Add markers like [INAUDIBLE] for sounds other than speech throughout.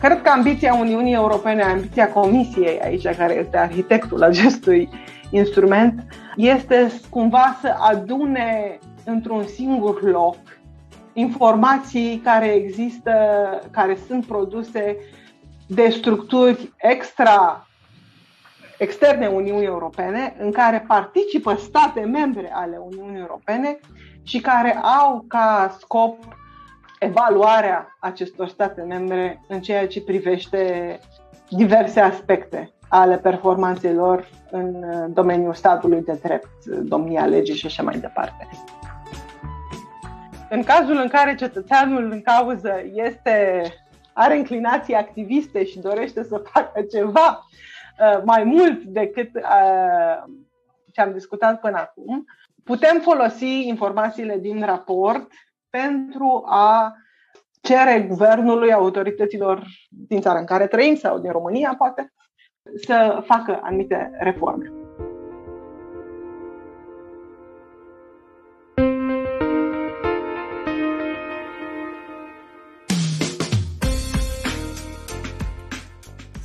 Cred că ambiția Uniunii Europene, ambiția Comisiei aici, care este arhitectul acestui instrument, este cumva să adune într-un singur loc informații care există, care sunt produse de structuri extra externe Uniunii Europene, în care participă state membre ale Uniunii Europene și care au ca scop evaluarea acestor state membre în ceea ce privește diverse aspecte ale performanței lor în domeniul statului de drept, domnia legii și așa mai departe. În cazul în care cetățeanul în cauză este, are inclinații activiste și dorește să facă ceva uh, mai mult decât uh, ce am discutat până acum, putem folosi informațiile din raport pentru a cere guvernului, autorităților din țara în care trăim sau din România, poate, să facă anumite reforme.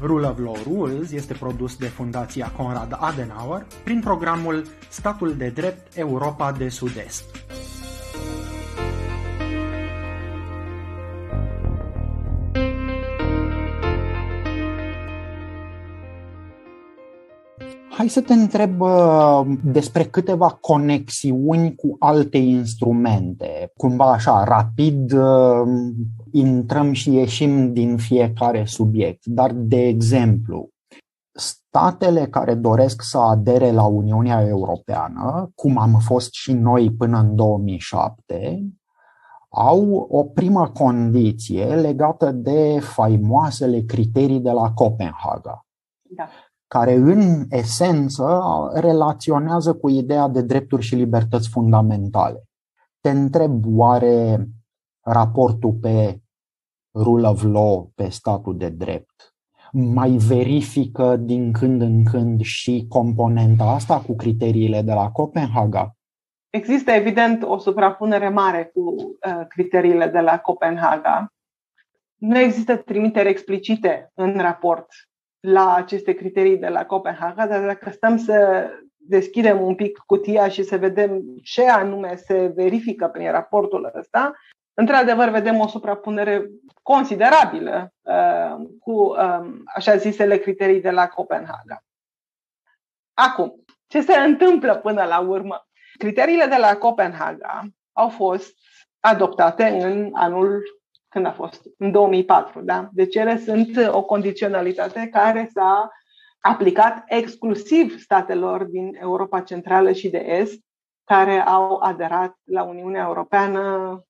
Rule of Law Rules este produs de Fundația Conrad Adenauer prin programul Statul de Drept Europa de Sud-Est. Hai să te întreb uh, despre câteva conexiuni cu alte instrumente. Cumva așa, rapid, uh, intrăm și ieșim din fiecare subiect. Dar, de exemplu, statele care doresc să adere la Uniunea Europeană, cum am fost și noi până în 2007, au o primă condiție legată de faimoasele criterii de la Copenhaga. Da care în esență relaționează cu ideea de drepturi și libertăți fundamentale. Te întreb, oare raportul pe rule of law, pe statul de drept, mai verifică din când în când și componenta asta cu criteriile de la Copenhaga? Există evident o suprapunere mare cu uh, criteriile de la Copenhaga. Nu există trimiteri explicite în raport la aceste criterii de la Copenhaga, dar dacă stăm să deschidem un pic cutia și să vedem ce anume se verifică prin raportul ăsta, într-adevăr vedem o suprapunere considerabilă uh, cu uh, așa zisele criterii de la Copenhaga. Acum, ce se întâmplă până la urmă? Criteriile de la Copenhaga au fost adoptate în anul când a fost? În 2004, da? Deci ele sunt o condiționalitate care s-a aplicat exclusiv statelor din Europa Centrală și de Est, care au aderat la Uniunea Europeană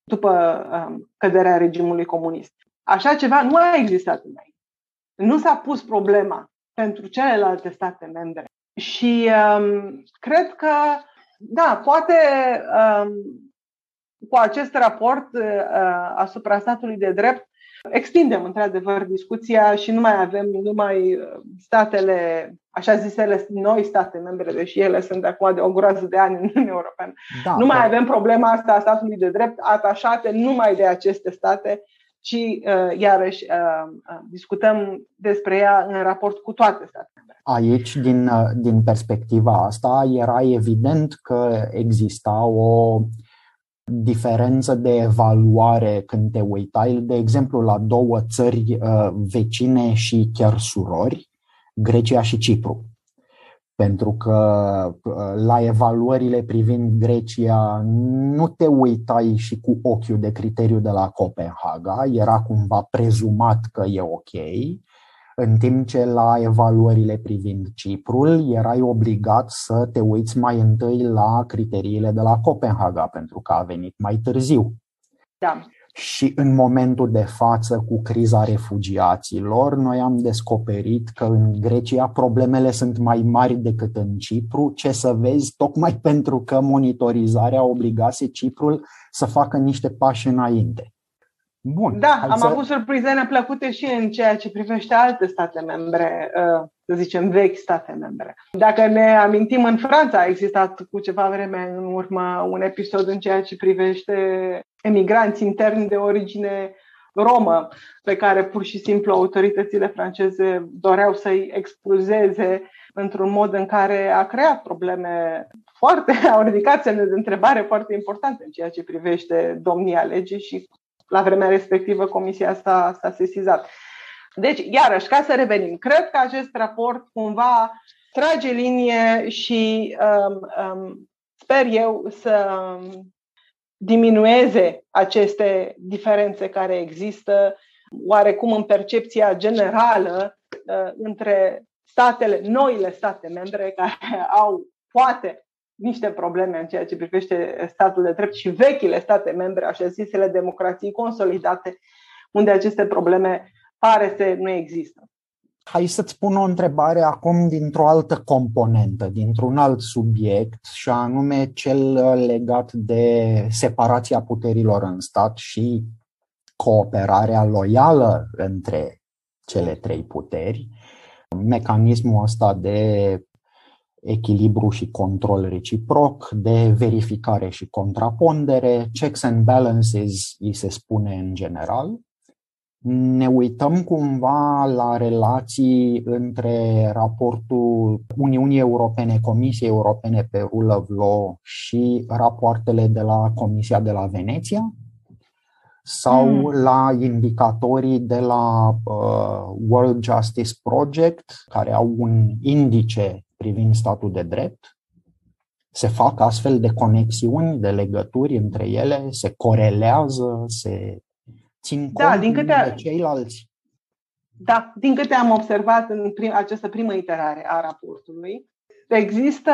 după um, căderea regimului comunist. Așa ceva nu a existat înainte. Nu s-a pus problema pentru celelalte state membre. Și um, cred că, da, poate um, cu acest raport uh, uh, asupra statului de drept, extindem într-adevăr discuția și nu mai avem numai uh, statele, așa zisele noi state membre, deși ele sunt acum de o groază de ani în Uniunea Europeană. Da, nu mai da. avem problema asta a statului de drept atașate numai de aceste state, ci iarăși discutăm despre ea în raport cu toate statele membre. Aici, din, din perspectiva asta, era evident că exista o diferență de evaluare când te uitai, de exemplu, la două țări uh, vecine și chiar surori, Grecia și Cipru. Pentru că uh, la evaluările privind Grecia nu te uitai și cu ochiul de criteriu de la Copenhaga, era cumva prezumat că e ok, în timp ce la evaluările privind Ciprul erai obligat să te uiți mai întâi la criteriile de la Copenhaga, pentru că a venit mai târziu Da. Și în momentul de față, cu criza refugiaților, noi am descoperit că în Grecia problemele sunt mai mari decât în Cipru. Ce să vezi, tocmai pentru că monitorizarea obligase Ciprul să facă niște pași înainte. Bun. Da, am să... avut surprize neplăcute și în ceea ce privește alte state membre, uh, să zicem vechi state membre. Dacă ne amintim, în Franța a existat cu ceva vreme în urmă un episod în ceea ce privește emigranți interni de origine romă, pe care pur și simplu autoritățile franceze doreau să-i expulzeze într-un mod în care a creat probleme foarte, [LAUGHS] au ridicat semne de întrebare foarte importante în ceea ce privește domnia legii și la vremea respectivă comisia s-a, s-a sesizat. Deci, iarăși, ca să revenim, cred că acest raport cumva trage linie și um, um, sper eu să diminueze aceste diferențe care există oarecum în percepția generală uh, între statele, noile state membre care au poate niște probleme în ceea ce privește statul de drept și vechile state membre, așa zisele democrații consolidate, unde aceste probleme pare să nu există. Hai să-ți pun o întrebare acum dintr-o altă componentă, dintr-un alt subiect, și anume cel legat de separația puterilor în stat și cooperarea loială între cele trei puteri. Mecanismul ăsta de echilibru și control reciproc, de verificare și contrapondere, checks and balances îi se spune în general. Ne uităm cumva la relații între raportul Uniunii Europene, Comisiei Europene pe Rule of Law și rapoartele de la Comisia de la Veneția sau mm. la indicatorii de la uh, World Justice Project, care au un indice privind statul de drept, se fac astfel de conexiuni, de legături între ele, se corelează, se țin da, cont din câte, de ceilalți. Da, din câte am observat în prim, această primă iterare a raportului, există,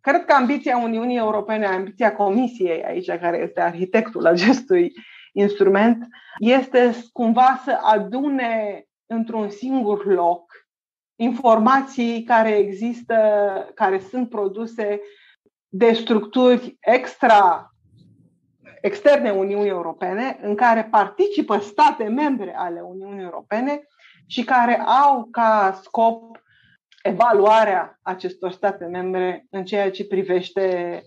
cred că ambiția Uniunii Europene, ambiția Comisiei aici, care este arhitectul acestui instrument, este cumva să adune într-un singur loc informații care există, care sunt produse de structuri extra externe Uniunii Europene, în care participă state membre ale Uniunii Europene și care au ca scop evaluarea acestor state membre în ceea ce privește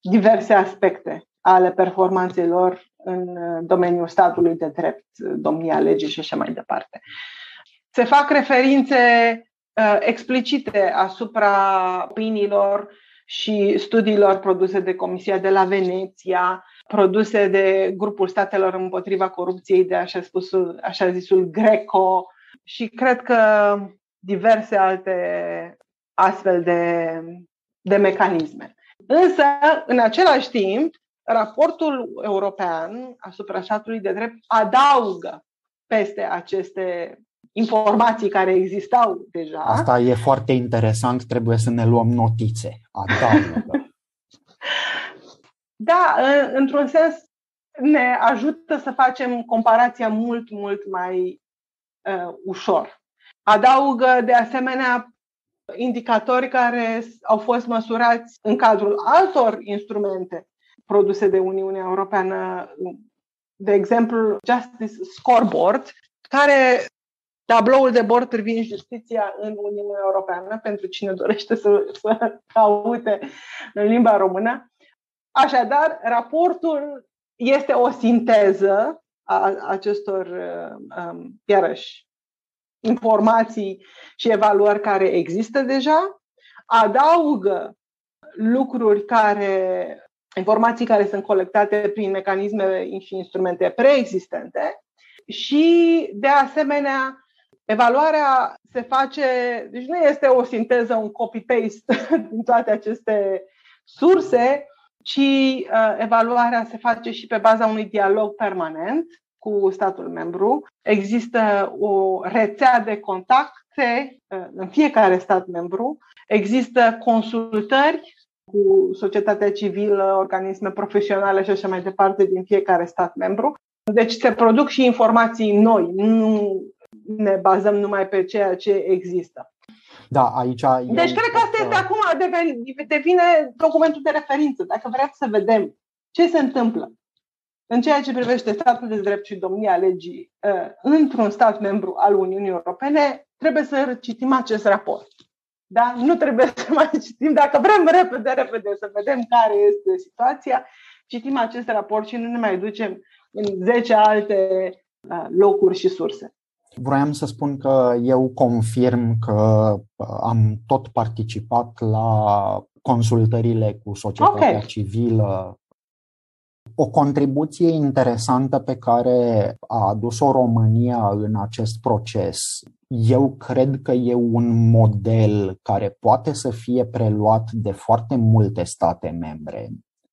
diverse aspecte ale performanței lor în domeniul statului de drept, domnia legii și așa mai departe. Se fac referințe Uh, explicite asupra opiniilor și studiilor produse de Comisia de la Veneția, produse de grupul statelor împotriva corupției, de așa, spusul, așa zisul Greco și cred că diverse alte astfel de, de mecanisme. Însă, în același timp, raportul european asupra statului de drept adaugă peste aceste informații care existau deja. Asta e foarte interesant, trebuie să ne luăm notițe. Adaugă. da, [LAUGHS] într-un sens ne ajută să facem comparația mult, mult mai uh, ușor. Adaugă de asemenea indicatori care au fost măsurați în cadrul altor instrumente produse de Uniunea Europeană, de exemplu Justice Scoreboard, care tabloul de bord privind justiția în Uniunea Europeană, pentru cine dorește să, să caute în limba română. Așadar, raportul este o sinteză a acestor, um, iarăși, informații și evaluări care există deja, adaugă lucruri care, informații care sunt colectate prin mecanisme și instrumente preexistente și, de asemenea, Evaluarea se face, deci nu este o sinteză, un copy-paste [LAUGHS] din toate aceste surse, ci uh, evaluarea se face și pe baza unui dialog permanent cu statul membru. Există o rețea de contacte uh, în fiecare stat membru. Există consultări cu societatea civilă, organisme profesionale și așa mai departe din fiecare stat membru. Deci se produc și informații noi, nu ne bazăm numai pe ceea ce există. Da, aici. Deci cred că asta este acum, devine documentul de referință. Dacă vreți să vedem ce se întâmplă în ceea ce privește statul de drept și domnia legii uh, într-un stat membru al Uniunii Europene, trebuie să citim acest raport. Da? Nu trebuie [LAUGHS] să mai citim, dacă vrem repede, repede să vedem care este situația, citim acest raport și nu ne mai ducem în 10 alte uh, locuri și surse. Vroiam să spun că eu confirm că uh, am tot participat la consultările cu societatea okay. civilă. O contribuție interesantă pe care a adus-o România în acest proces, eu cred că e un model care poate să fie preluat de foarte multe state membre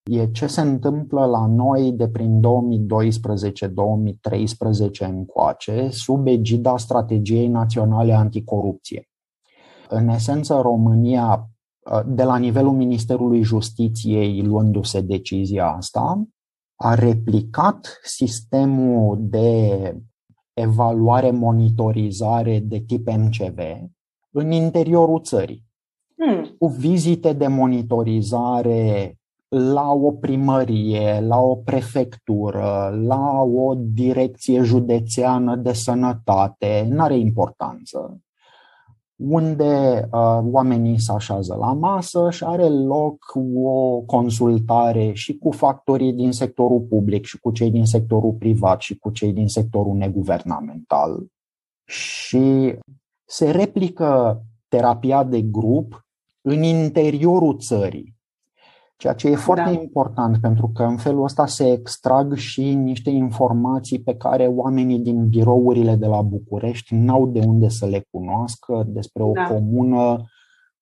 e ce se întâmplă la noi de prin 2012-2013 încoace, sub egida Strategiei Naționale Anticorupție. În esență, România, de la nivelul Ministerului Justiției, luându-se decizia asta, a replicat sistemul de evaluare, monitorizare de tip MCV în interiorul țării. Hmm. Cu vizite de monitorizare la o primărie, la o prefectură, la o direcție județeană de sănătate, nu are importanță, unde uh, oamenii se așează la masă și are loc o consultare și cu factorii din sectorul public și cu cei din sectorul privat și cu cei din sectorul neguvernamental. Și se replică terapia de grup în interiorul țării Ceea ce e foarte da. important pentru că în felul ăsta se extrag și niște informații pe care oamenii din birourile de la București n-au de unde să le cunoască despre o da. comună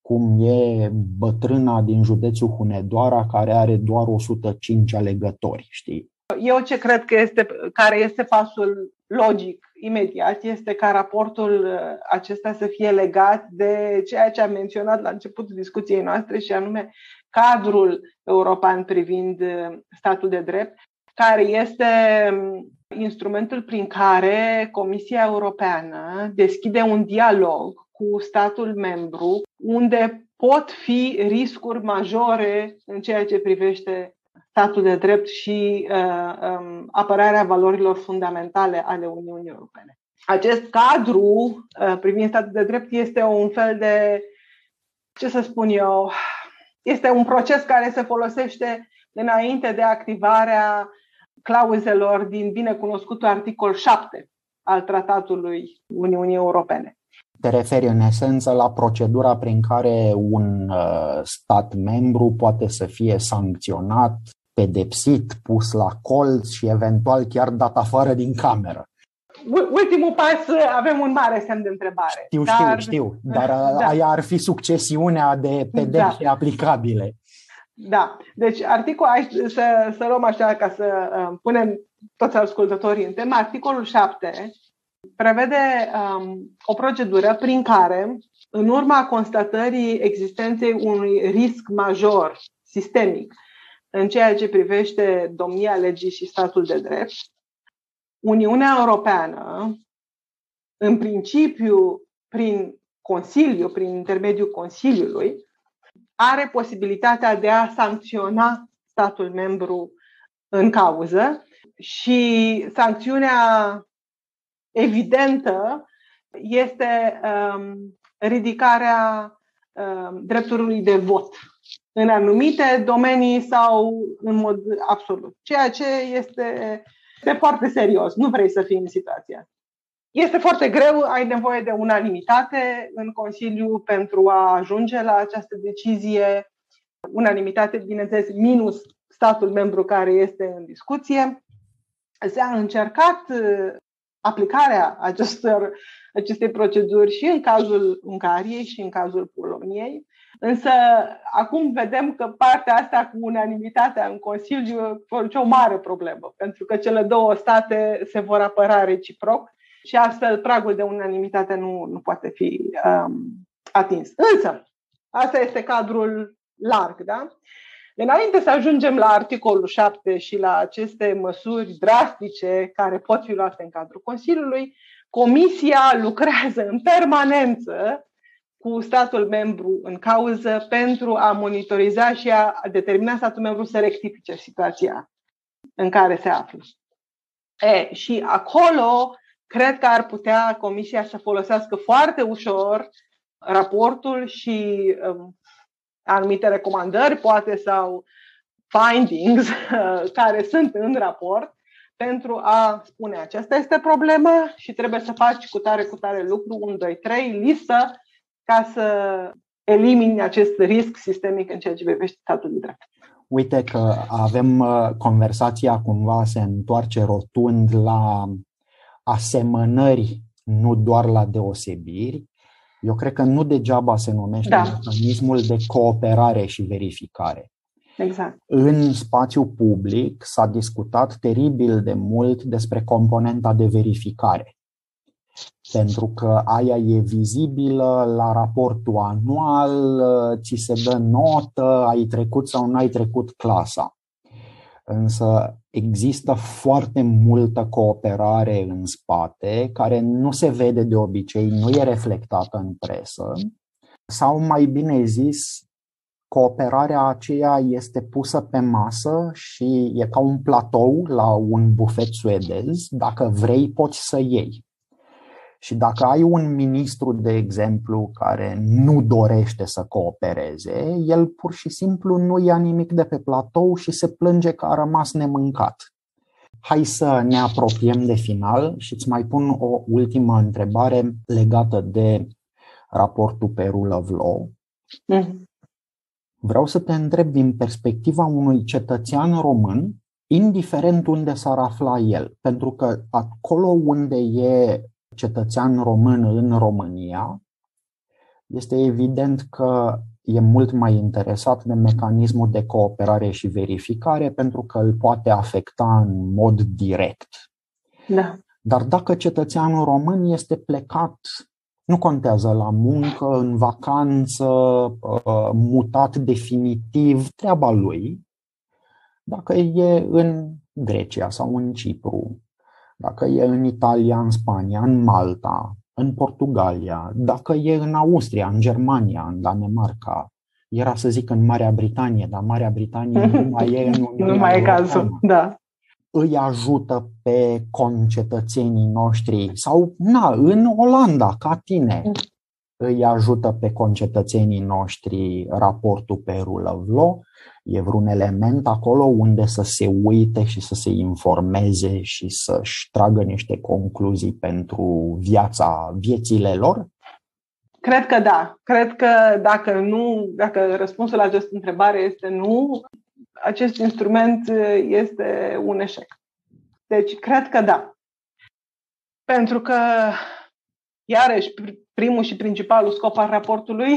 cum e bătrâna din județul Hunedoara care are doar 105 alegători, știi? Eu ce cred că este, care este pasul logic imediat este ca raportul uh, acesta să fie legat de ceea ce am menționat la începutul discuției noastre și anume cadrul european privind uh, statul de drept, care este um, instrumentul prin care Comisia Europeană deschide un dialog cu statul membru unde pot fi riscuri majore în ceea ce privește statul de drept și uh, um, apărarea valorilor fundamentale ale Uniunii Europene. Acest cadru uh, privind statul de drept este un fel de, ce să spun eu, este un proces care se folosește înainte de activarea clauzelor din binecunoscutul articol 7 al Tratatului Uniunii Europene. Te referi în esență la procedura prin care un uh, stat membru poate să fie sancționat, pedepsit, pus la colț și eventual chiar dat afară din cameră ultimul pas avem un mare semn de întrebare. Știu, dar... știu, știu, [LAUGHS] dar da. aia ar fi succesiunea de pedepse da. aplicabile. Da, deci articolul, să, să luăm așa ca să uh, punem toți ascultătorii în temă, articolul 7 prevede um, o procedură prin care, în urma constatării existenței unui risc major sistemic în ceea ce privește domnia legii și statul de drept, Uniunea Europeană, în principiu, prin Consiliu, prin intermediul Consiliului, are posibilitatea de a sancționa statul membru în cauză și sancțiunea evidentă este um, ridicarea um, dreptului de vot în anumite domenii sau în mod absolut, ceea ce este este foarte serios. Nu vrei să fii în situația. Este foarte greu, ai nevoie de unanimitate în Consiliu pentru a ajunge la această decizie. Unanimitate, bineînțeles, minus statul membru care este în discuție. S-a încercat uh, aplicarea acestor, acestei proceduri și în cazul Ungariei și în cazul Poloniei. Însă acum vedem că partea asta cu unanimitatea în Consiliu face o mare problemă, pentru că cele două state se vor apăra reciproc și astfel pragul de unanimitate nu, nu poate fi um, atins. Însă, asta este cadrul larg. Da? Înainte să ajungem la articolul 7 și la aceste măsuri drastice care pot fi luate în cadrul Consiliului, Comisia lucrează în permanență cu statul membru în cauză pentru a monitoriza și a determina statul membru să rectifice situația în care se află. E, și acolo cred că ar putea Comisia să folosească foarte ușor raportul și um, anumite recomandări, poate, sau findings [LAUGHS] care sunt în raport pentru a spune aceasta este problema și trebuie să faci cu tare, cu tare lucru, 1, 2, 3, listă, ca să elimini acest risc sistemic în ceea ce privește statul de drept. Uite că avem uh, conversația cumva se întoarce rotund la asemănări, nu doar la deosebiri. Eu cred că nu degeaba se numește da. mecanismul de cooperare și verificare. Exact. În spațiu public s-a discutat teribil de mult despre componenta de verificare. Pentru că aia e vizibilă la raportul anual, ți se dă notă, ai trecut sau nu ai trecut clasa. Însă există foarte multă cooperare în spate care nu se vede de obicei, nu e reflectată în presă, sau mai bine zis, cooperarea aceea este pusă pe masă și e ca un platou la un bufet suedez. Dacă vrei, poți să iei. Și dacă ai un ministru, de exemplu, care nu dorește să coopereze, el pur și simplu nu ia nimic de pe platou și se plânge că a rămas nemâncat. Hai să ne apropiem de final și îți mai pun o ultimă întrebare legată de raportul pe Rule of Law. Mm-hmm. Vreau să te întreb din perspectiva unui cetățean român, indiferent unde s-ar afla el, pentru că acolo unde e cetățean român în România, este evident că e mult mai interesat de mecanismul de cooperare și verificare pentru că îl poate afecta în mod direct. Da. Dar dacă cetățeanul român este plecat nu contează la muncă, în vacanță, uh, mutat definitiv, treaba lui. Dacă e în Grecia sau în Cipru, dacă e în Italia, în Spania, în Malta, în Portugalia, dacă e în Austria, în Germania, în Danemarca, era să zic în Marea Britanie, dar Marea Britanie nu [LAUGHS] mai e în Uniunea Nu mai e cazul, da îi ajută pe concetățenii noștri sau na, în Olanda, ca tine, mm. îi ajută pe concetățenii noștri raportul pe Rule of Law? E vreun element acolo unde să se uite și să se informeze și să-și tragă niște concluzii pentru viața, viețile lor? Cred că da. Cred că dacă nu, dacă răspunsul la această întrebare este nu, acest instrument uh, este un eșec. Deci, cred că da. Pentru că, iarăși, primul și principalul scop al raportului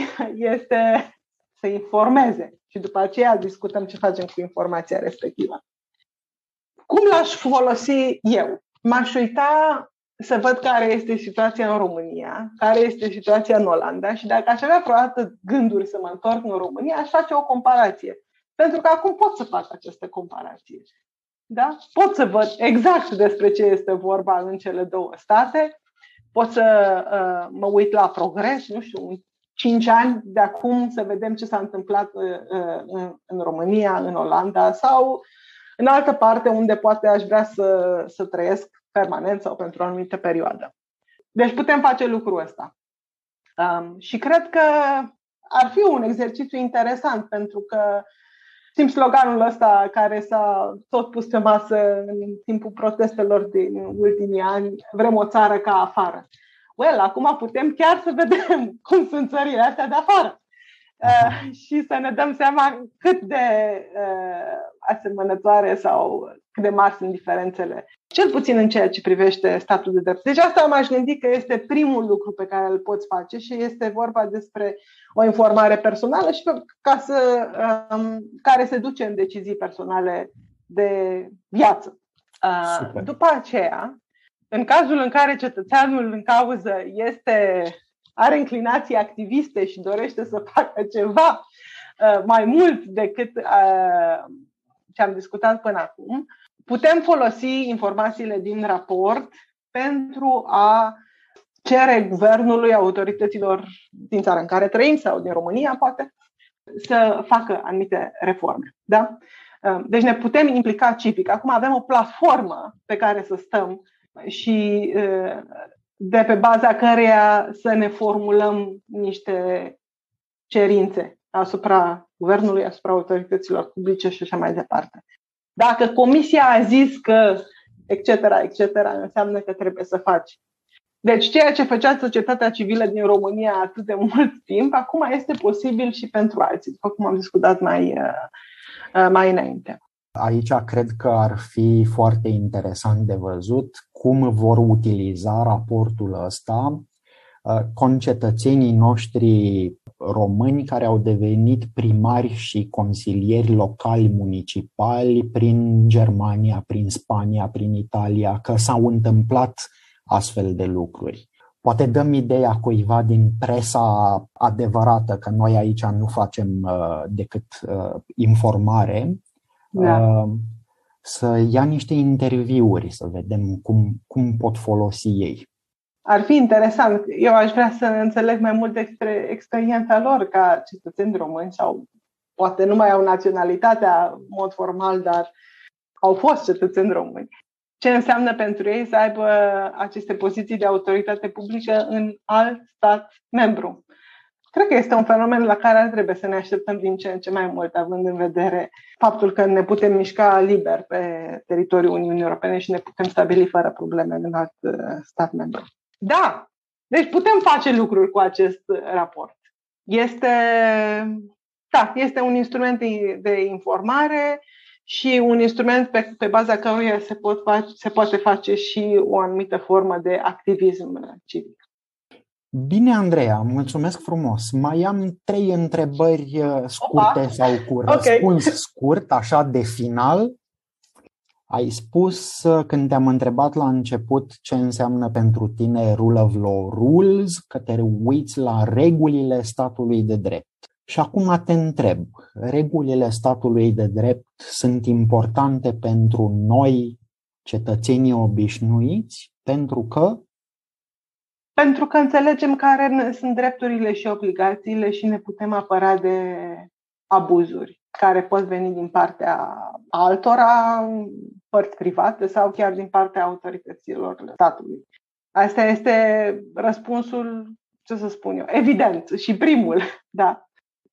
este să informeze și după aceea discutăm ce facem cu informația respectivă. Cum l-aș folosi eu? M-aș uita să văd care este situația în România, care este situația în Olanda și dacă aș avea vreodată gânduri să mă întorc în România, aș face o comparație. Pentru că acum pot să fac această comparație. Da? Pot să văd exact despre ce este vorba în cele două state, pot să uh, mă uit la progres, nu știu, în 5 ani de acum să vedem ce s-a întâmplat uh, uh, în, în România, în Olanda sau în altă parte unde poate aș vrea să, să trăiesc permanent sau pentru o anumită perioadă. Deci putem face lucrul ăsta. Um, și cred că ar fi un exercițiu interesant pentru că simt sloganul ăsta care s-a tot pus pe masă în timpul protestelor din ultimii ani, vrem o țară ca afară. Well, acum putem chiar să vedem [LAUGHS] cum sunt țările astea de afară. Uh, și să ne dăm seama cât de uh, asemănătoare sau cât de mari sunt diferențele, cel puțin în ceea ce privește statul de drept. Deci asta m-aș gândi că este primul lucru pe care îl poți face și este vorba despre o informare personală și ca să, um, care se duce în decizii personale de viață. Uh, Super. După aceea, în cazul în care cetățeanul în cauză este, are inclinații activiste și dorește să facă ceva uh, mai mult decât uh, ce am discutat până acum, putem folosi informațiile din raport pentru a cere guvernului, autorităților din țara în care trăim sau din România, poate, să facă anumite reforme. Da? Deci ne putem implica civic. Acum avem o platformă pe care să stăm și de pe baza căreia să ne formulăm niște cerințe asupra guvernului, asupra autorităților publice și așa mai departe. Dacă comisia a zis că etc., etc., înseamnă că trebuie să faci. Deci ceea ce făcea societatea civilă din România atât de mult timp, acum este posibil și pentru alții, după cum am discutat mai, uh, uh, mai înainte. Aici cred că ar fi foarte interesant de văzut cum vor utiliza raportul ăsta uh, concetățenii noștri români care au devenit primari și consilieri locali municipali prin Germania, prin Spania, prin Italia, că s-au întâmplat astfel de lucruri. Poate dăm ideea cuiva din presa adevărată, că noi aici nu facem uh, decât uh, informare, da. uh, să ia niște interviuri, să vedem cum, cum pot folosi ei. Ar fi interesant. Eu aș vrea să înțeleg mai mult despre experiența lor ca cetățeni români sau poate nu mai au naționalitatea în mod formal, dar au fost cetățeni români. Ce înseamnă pentru ei să aibă aceste poziții de autoritate publică în alt stat membru? Cred că este un fenomen la care trebuie să ne așteptăm din ce în ce mai mult, având în vedere faptul că ne putem mișca liber pe teritoriul Uniunii Europene și ne putem stabili fără probleme în alt uh, stat membru. Da, deci putem face lucruri cu acest raport. Este, da, este un instrument de informare și un instrument pe, pe baza căruia se, pot face, se poate face și o anumită formă de activism civic. Bine, Andreea, mulțumesc frumos. Mai am trei întrebări uh, scurte Opa. sau cu răspuns okay. scurt, așa de final. Ai spus uh, când te-am întrebat la început ce înseamnă pentru tine rule of law rules, că te uiți la regulile statului de drept. Și acum te întreb, regulile statului de drept sunt importante pentru noi, cetățenii obișnuiți, pentru că pentru că înțelegem care sunt drepturile și obligațiile și ne putem apăra de abuzuri care pot veni din partea altora, părți private sau chiar din partea autorităților statului. Asta este răspunsul, ce să spun eu, evident și primul, [LAUGHS] da.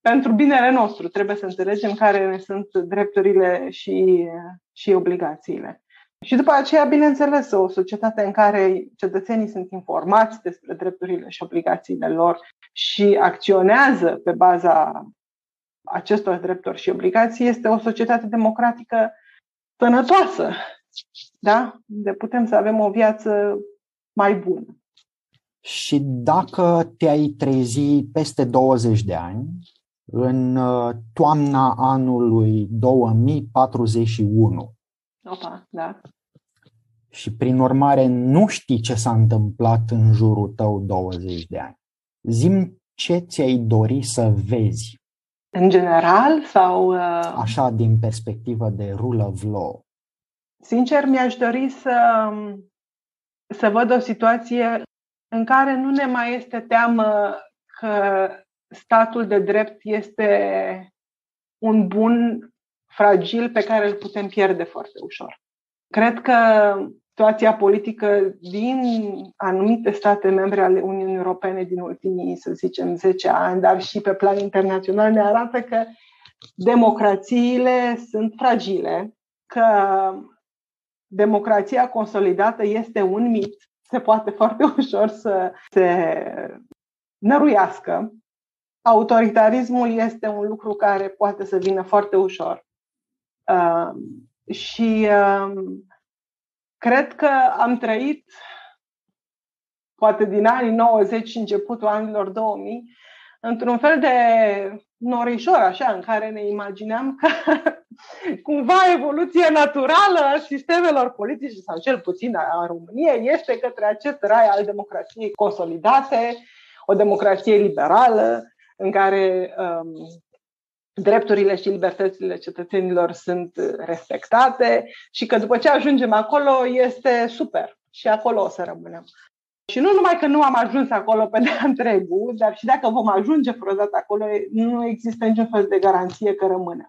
Pentru binele nostru trebuie să înțelegem care ne sunt drepturile și, și obligațiile. Și după aceea, bineînțeles, o societate în care cetățenii sunt informați despre drepturile și obligațiile lor și acționează pe baza acestor drepturi și obligații este o societate democratică sănătoasă, da? de putem să avem o viață mai bună. Și dacă te-ai trezi peste 20 de ani, în uh, toamna anului 2041, Opa, da. Și prin urmare nu știi ce s-a întâmplat în jurul tău 20 de ani. Zim ce ți-ai dori să vezi. În general sau... Uh... Așa, din perspectivă de rule of law. Sincer, mi-aș dori să, să văd o situație în care nu ne mai este teamă că statul de drept este un bun fragil pe care îl putem pierde foarte ușor. Cred că situația politică din anumite state membre ale Uniunii Europene din ultimii, să zicem, 10 ani, dar și pe plan internațional, ne arată că democrațiile sunt fragile, că democrația consolidată este un mit, se poate foarte ușor să se năruiască. Autoritarismul este un lucru care poate să vină foarte ușor. Uh, și uh, cred că am trăit, poate din anii 90 și începutul anilor 2000, într-un fel de norișor, așa, în care ne imagineam că [LAUGHS] cumva evoluția naturală a sistemelor politice, sau cel puțin a României, este către acest rai al democrației consolidate, o democrație liberală, în care um, drepturile și libertățile cetățenilor sunt respectate și că după ce ajungem acolo este super și acolo o să rămânem. Și nu numai că nu am ajuns acolo pe de [LAUGHS] întregul, dar și dacă vom ajunge vreodată acolo, nu există niciun fel de garanție că rămânem.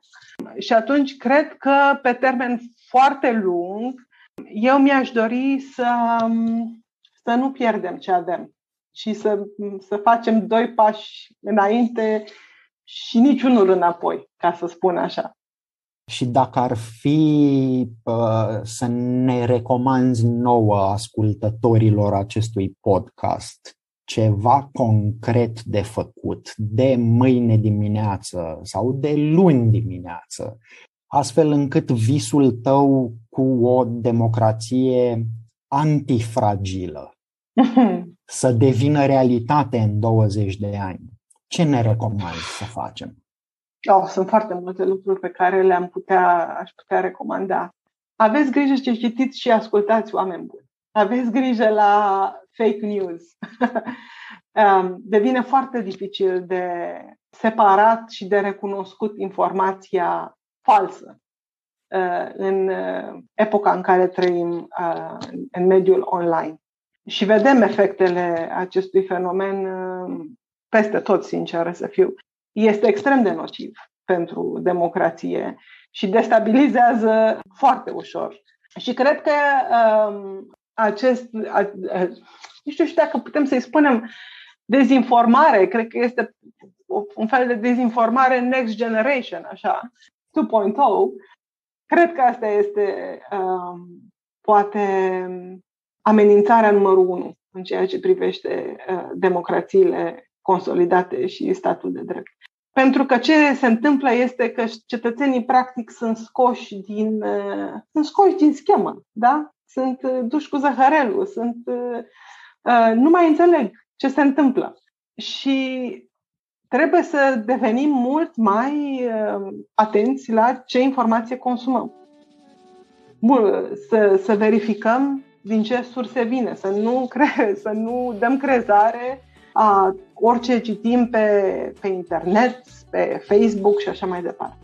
Și atunci cred că pe termen foarte lung, eu mi-aș dori să, să nu pierdem ce avem și să, să facem doi pași înainte și niciunul înapoi, ca să spun așa. Și dacă ar fi uh, să ne recomanzi nouă ascultătorilor acestui podcast ceva concret de făcut de mâine dimineață sau de luni dimineață, astfel încât visul tău cu o democrație antifragilă [LAUGHS] să devină realitate în 20 de ani, ce ne recomanzi să facem? Oh, sunt foarte multe lucruri pe care le-am putea, aș putea recomanda. Aveți grijă ce citiți și ascultați oameni buni. Aveți grijă la fake news. [LAUGHS] Um, devine foarte dificil de separat și de recunoscut informația falsă uh, în uh, epoca în care trăim uh, în mediul online. Și vedem efectele acestui fenomen peste tot, sincer să fiu este extrem de nociv pentru democrație și destabilizează foarte ușor. Și cred că um, acest, a, a, nu știu și dacă putem să-i spunem dezinformare, cred că este un fel de dezinformare next generation, așa, 2.0, cred că asta este um, poate amenințarea numărul unu în ceea ce privește uh, democrațiile consolidate și statul de drept. Pentru că ce se întâmplă este că cetățenii practic sunt scoși din, uh, sunt scoși din schemă, da? Sunt uh, duși cu zăhărelul, sunt, uh, nu mai înțeleg ce se întâmplă. Și trebuie să devenim mult mai atenți la ce informație consumăm. Bun, să, să verificăm din ce surse vine, să nu, cre- [LAUGHS] să nu dăm crezare a orice citim pe, pe internet, pe Facebook și așa mai departe.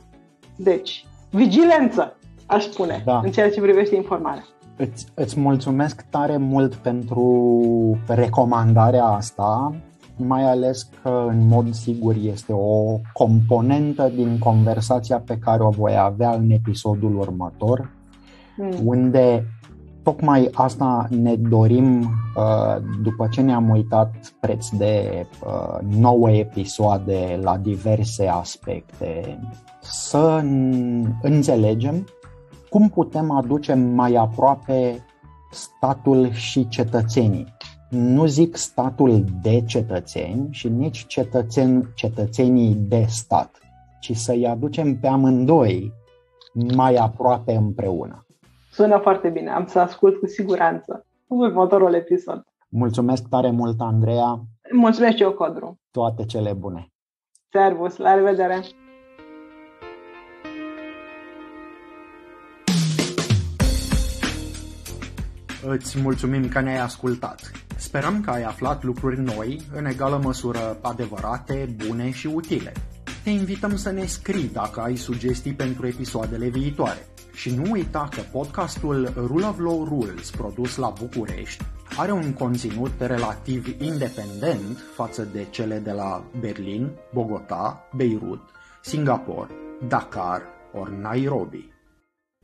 Deci, vigilență, aș spune, da. în ceea ce privește informarea. Îți, îți mulțumesc tare mult pentru recomandarea asta, mai ales că în mod sigur este o componentă din conversația pe care o voi avea în episodul următor, mm. unde tocmai asta ne dorim uh, după ce ne-am uitat preț de uh, nouă episoade la diverse aspecte, să înțelegem cum putem aduce mai aproape statul și cetățenii. Nu zic statul de cetățeni și nici cetățeni, cetățenii de stat, ci să-i aducem pe amândoi mai aproape împreună. Sună foarte bine, am să ascult cu siguranță în următorul episod. Mulțumesc tare mult, Andreea. Mulțumesc și eu, Codru. Toate cele bune. Servus, la revedere. Îți mulțumim că ne-ai ascultat. Sperăm că ai aflat lucruri noi, în egală măsură adevărate, bune și utile. Te invităm să ne scrii dacă ai sugestii pentru episoadele viitoare. Și nu uita că podcastul Rule of Law Rules, produs la București, are un conținut relativ independent față de cele de la Berlin, Bogota, Beirut, Singapore, Dakar ori Nairobi.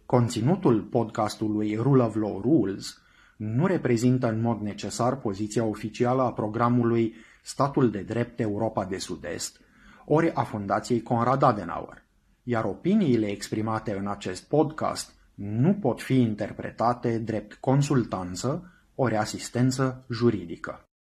Conținutul podcastului Rule of Law Rules nu reprezintă în mod necesar poziția oficială a programului Statul de Drept Europa de Sud-Est, ori a Fundației Conrad Adenauer iar opiniile exprimate în acest podcast nu pot fi interpretate drept consultanță ori asistență juridică.